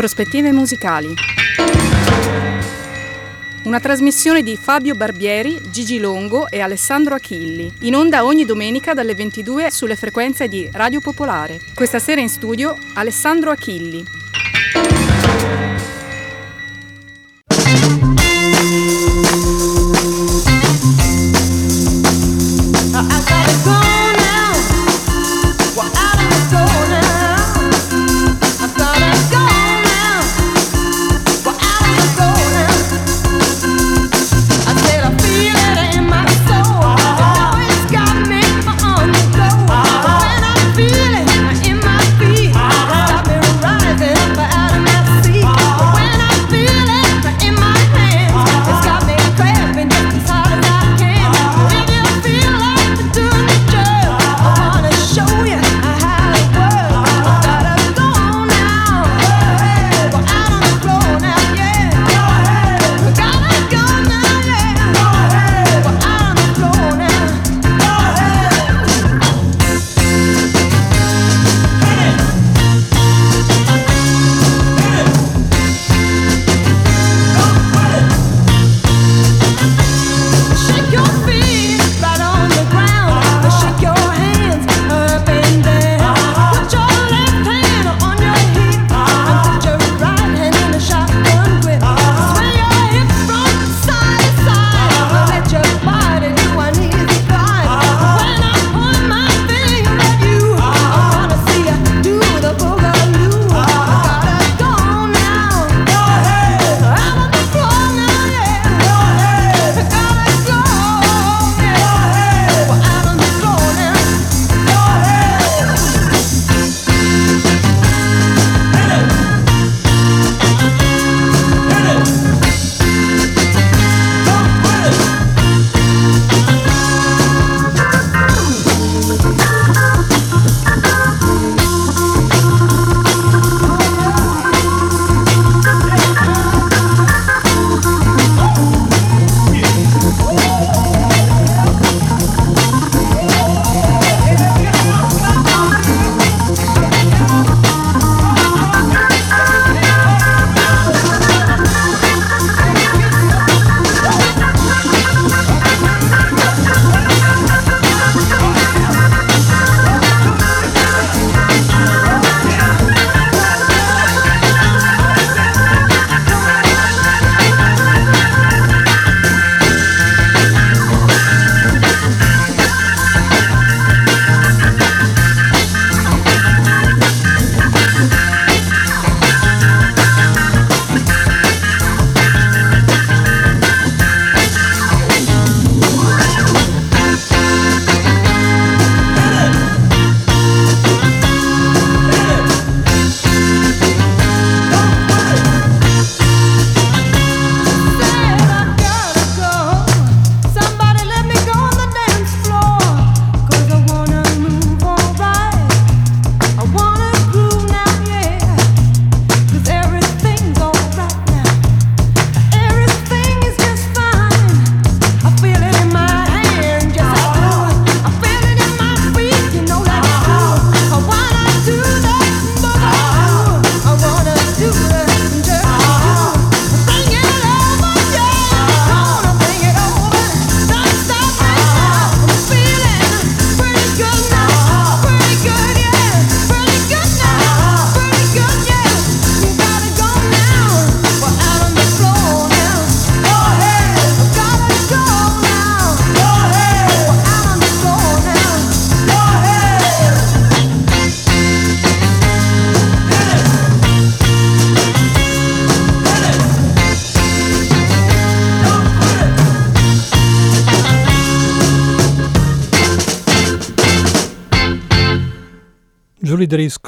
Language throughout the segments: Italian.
Prospettive musicali. Una trasmissione di Fabio Barbieri, Gigi Longo e Alessandro Achilli, in onda ogni domenica dalle 22 sulle frequenze di Radio Popolare. Questa sera in studio Alessandro Achilli.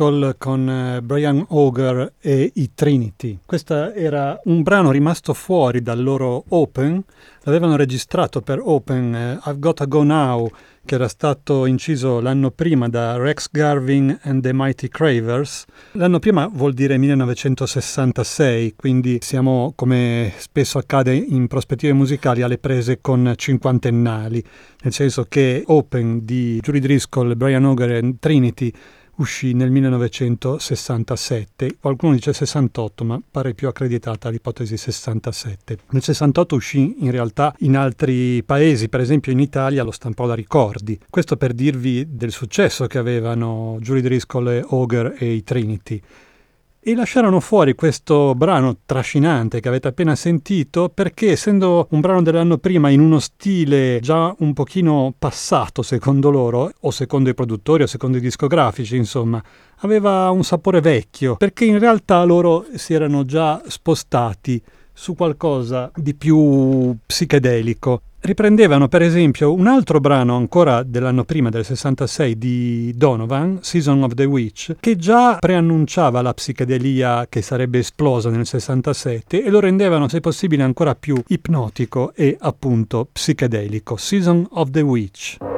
Driscoll con eh, Brian Auger e i Trinity. Questo era un brano rimasto fuori dal loro Open, l'avevano registrato per Open eh, I've Gotta Go Now, che era stato inciso l'anno prima da Rex Garvin and the Mighty Cravers. L'anno prima vuol dire 1966, quindi siamo, come spesso accade in prospettive musicali, alle prese con cinquantennali, nel senso che Open di Julie Driscoll, Brian Auger e Trinity uscì nel 1967, qualcuno dice 68 ma pare più accreditata l'ipotesi 67. Nel 68 uscì in realtà in altri paesi, per esempio in Italia lo stampò la Ricordi, questo per dirvi del successo che avevano Julie Driscoll Auger e i Trinity e lasciarono fuori questo brano trascinante che avete appena sentito perché essendo un brano dell'anno prima in uno stile già un pochino passato secondo loro o secondo i produttori o secondo i discografici insomma aveva un sapore vecchio perché in realtà loro si erano già spostati su qualcosa di più psichedelico riprendevano per esempio un altro brano ancora dell'anno prima, del 66, di Donovan, Season of the Witch, che già preannunciava la psichedelia che sarebbe esplosa nel 67 e lo rendevano, se possibile, ancora più ipnotico e appunto psichedelico. Season of the Witch.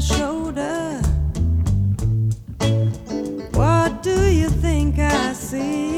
shoulder. What do you think I see?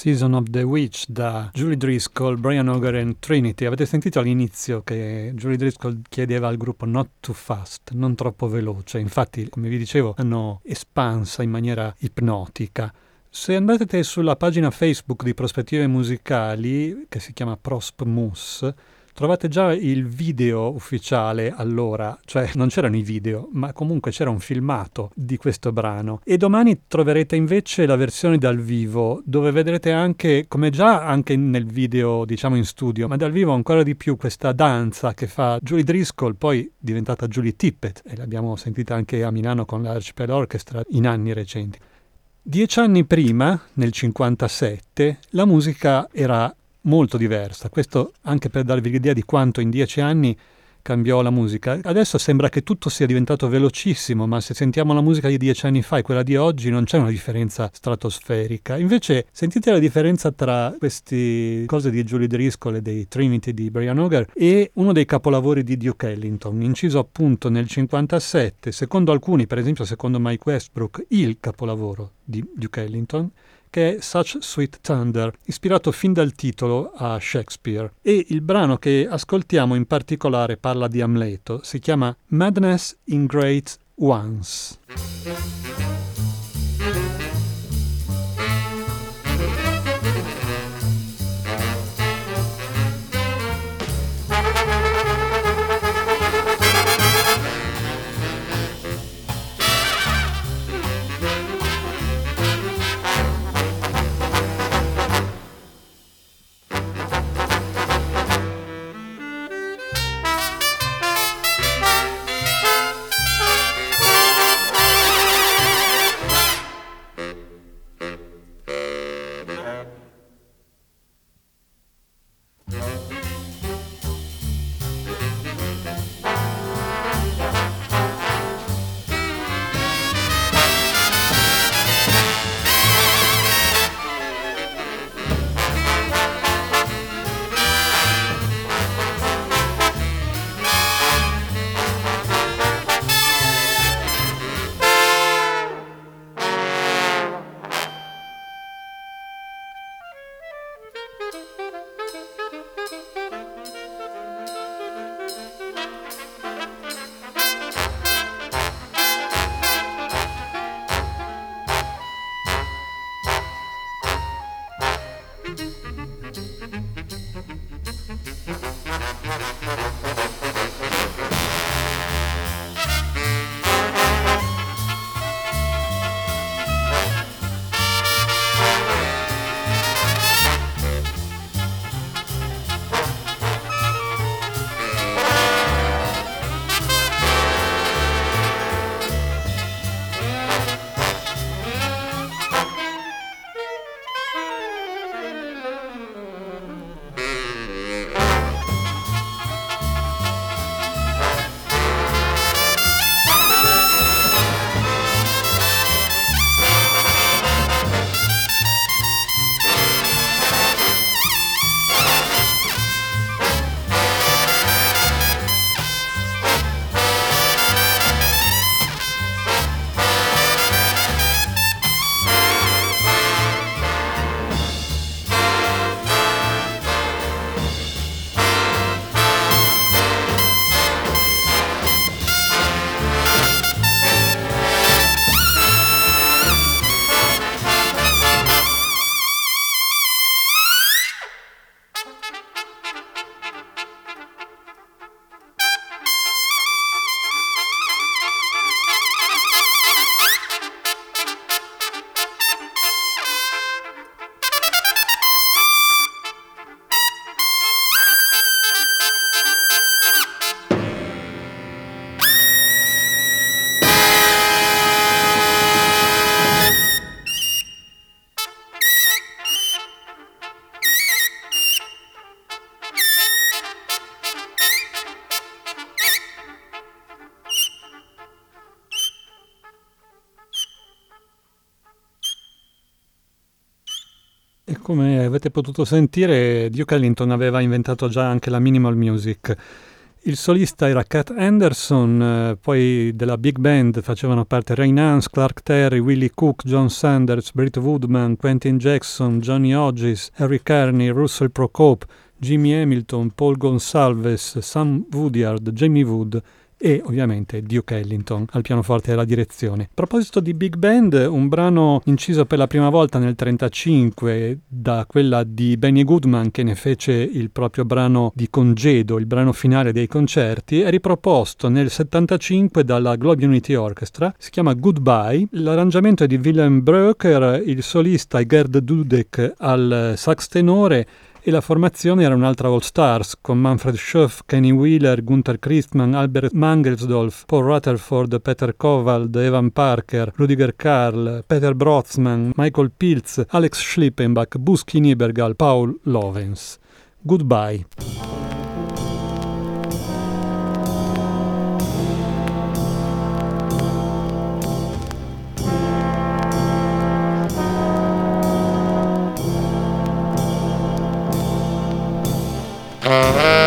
Season of the Witch da Julie Driscoll, Brian Auger e Trinity. Avete sentito all'inizio che Julie Driscoll chiedeva al gruppo not too fast, non troppo veloce. Infatti, come vi dicevo, hanno espansa in maniera ipnotica. Se andate sulla pagina Facebook di Prospettive Musicali, che si chiama Prosp Mus, Trovate già il video ufficiale allora, cioè non c'erano i video, ma comunque c'era un filmato di questo brano. E domani troverete invece la versione dal vivo, dove vedrete anche, come già anche nel video, diciamo in studio, ma dal vivo ancora di più questa danza che fa Julie Driscoll, poi diventata Julie Tippett, e l'abbiamo sentita anche a Milano con l'Archipel Orchestra in anni recenti. Dieci anni prima, nel 57, la musica era molto diversa. Questo anche per darvi l'idea di quanto in dieci anni cambiò la musica. Adesso sembra che tutto sia diventato velocissimo, ma se sentiamo la musica di dieci anni fa e quella di oggi non c'è una differenza stratosferica. Invece sentite la differenza tra queste cose di Julie Driscoll e dei Trinity di Brian Auger e uno dei capolavori di Duke Ellington, inciso appunto nel 57, secondo alcuni, per esempio secondo Mike Westbrook, il capolavoro di Duke Ellington, che è Such Sweet Thunder, ispirato fin dal titolo a Shakespeare. E il brano che ascoltiamo in particolare parla di Amleto, si chiama Madness in Great Ones. Come avete potuto sentire, Duke Ellington aveva inventato già anche la minimal music. Il solista era Cat Anderson, eh, poi della big band facevano parte Ray Nance, Clark Terry, Willie Cook, John Sanders, Britt Woodman, Quentin Jackson, Johnny Hodges, Harry Carney, Russell Procope, Jimmy Hamilton, Paul Gonsalves, Sam Woodyard, Jamie Wood e ovviamente Duke Ellington al pianoforte alla direzione. A proposito di Big Band, un brano inciso per la prima volta nel 1935 da quella di Benny Goodman che ne fece il proprio brano di congedo, il brano finale dei concerti, è riproposto nel 1975 dalla Globe Unity Orchestra, si chiama Goodbye, l'arrangiamento è di Willem Breuker, il solista è Gerd Dudek al sax tenore e la formazione era un'altra All Stars con Manfred Schoff, Kenny Wheeler, Gunther Christmann, Albert Mangelsdorf, Paul Rutherford, Peter Kovald, Evan Parker, Rudiger Karl, Peter Brotzmann, Michael Pilz, Alex Schlippenbach, Busky Niebergal, Paul Lovens. Goodbye. Uh-huh.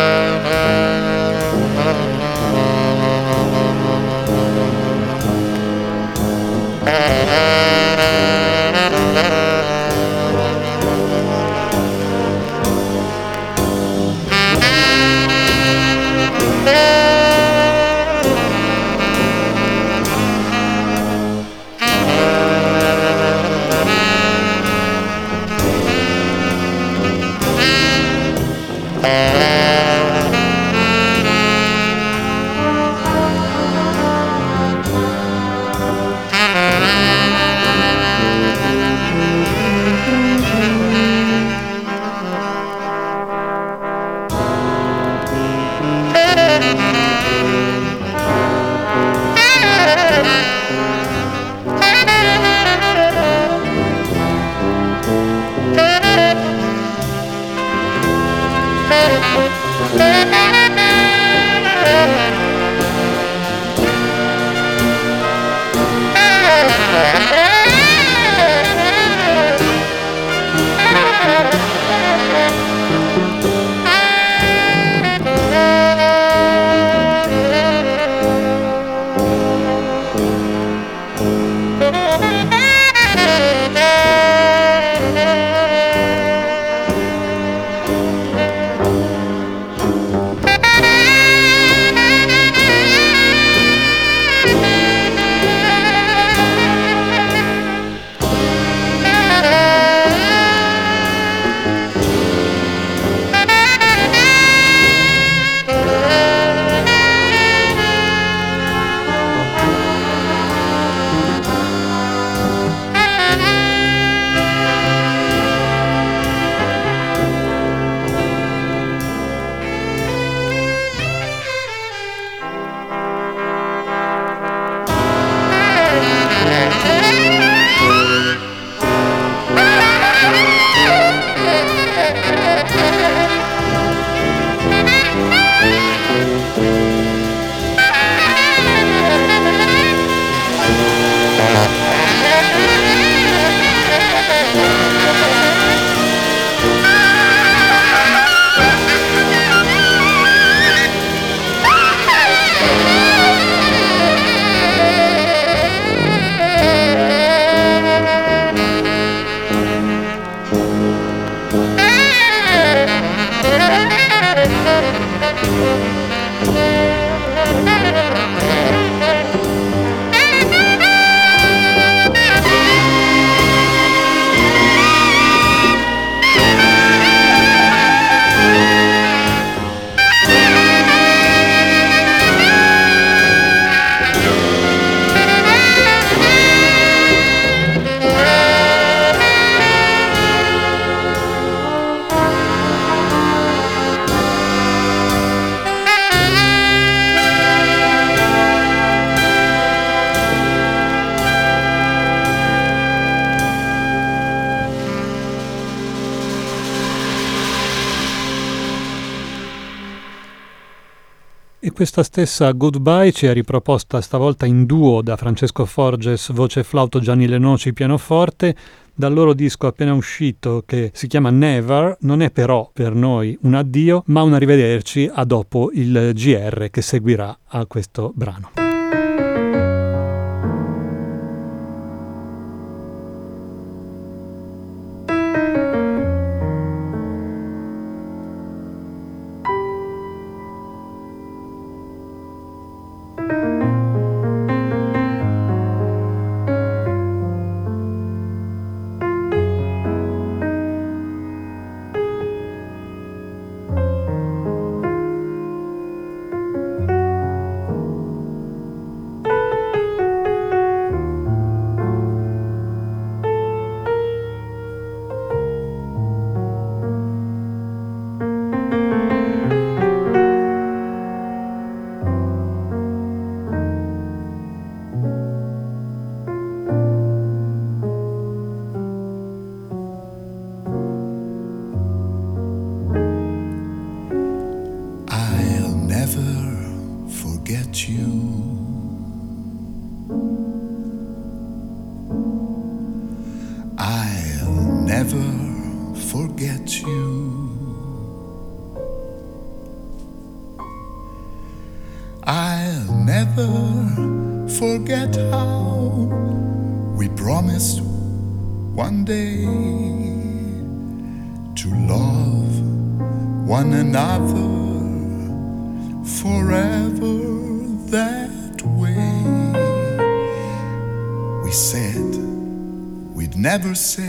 Questa stessa Goodbye ci è riproposta stavolta in duo da Francesco Forges, voce flauto Gianni Lenoci, pianoforte, dal loro disco appena uscito che si chiama Never, non è però per noi un addio, ma un arrivederci a dopo il GR che seguirà a questo brano. Never say.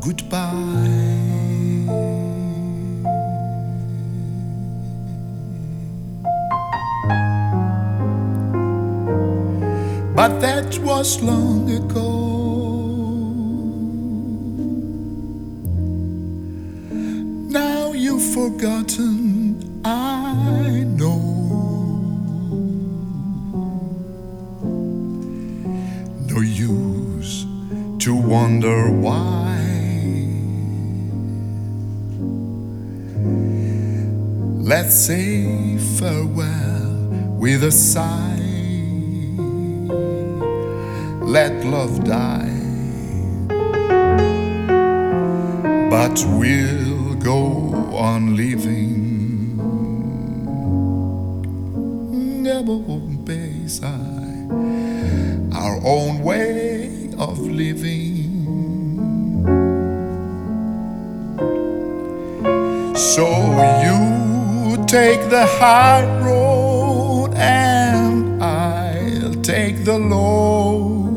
Goodbye. But that was long sigh. Let love die. But we'll go on living our own way of living. So you take the high road the low.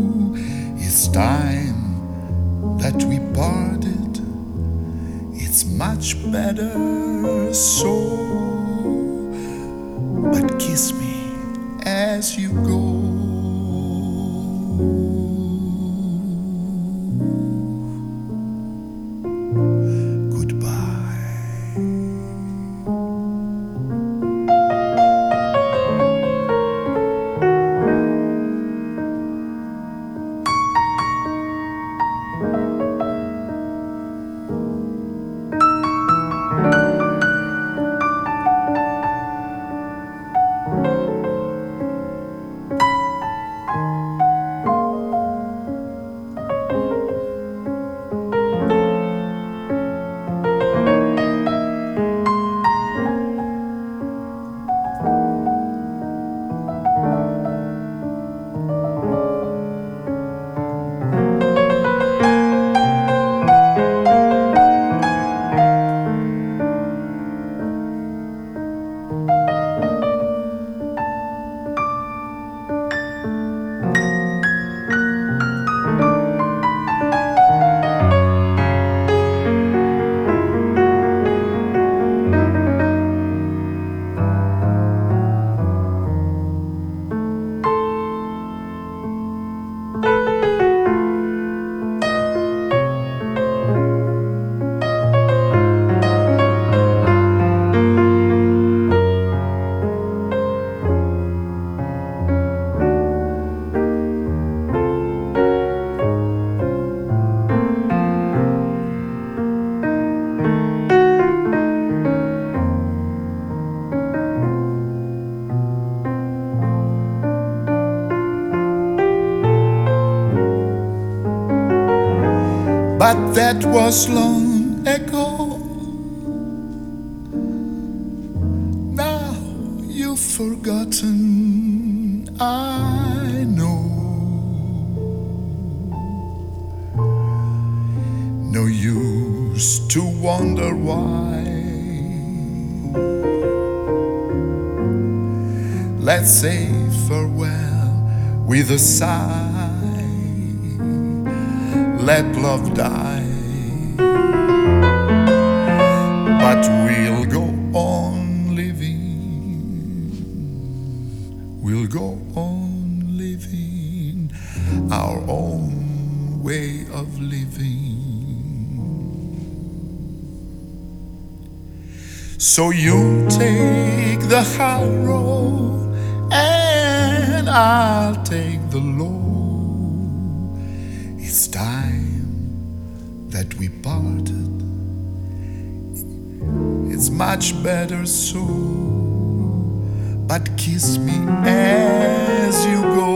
It's time that we parted. It's much better so. But kiss me as you go. That was long ago. Now you've forgotten, I know. No use to wonder why. Let's say farewell with a sigh. Let love die. But we'll go on living. We'll go on living our own way of living. So you take the high road and I'll take the low. That we parted. It's much better so. But kiss me as you go.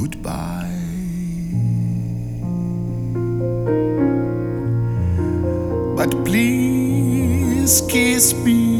Goodbye. But please kiss me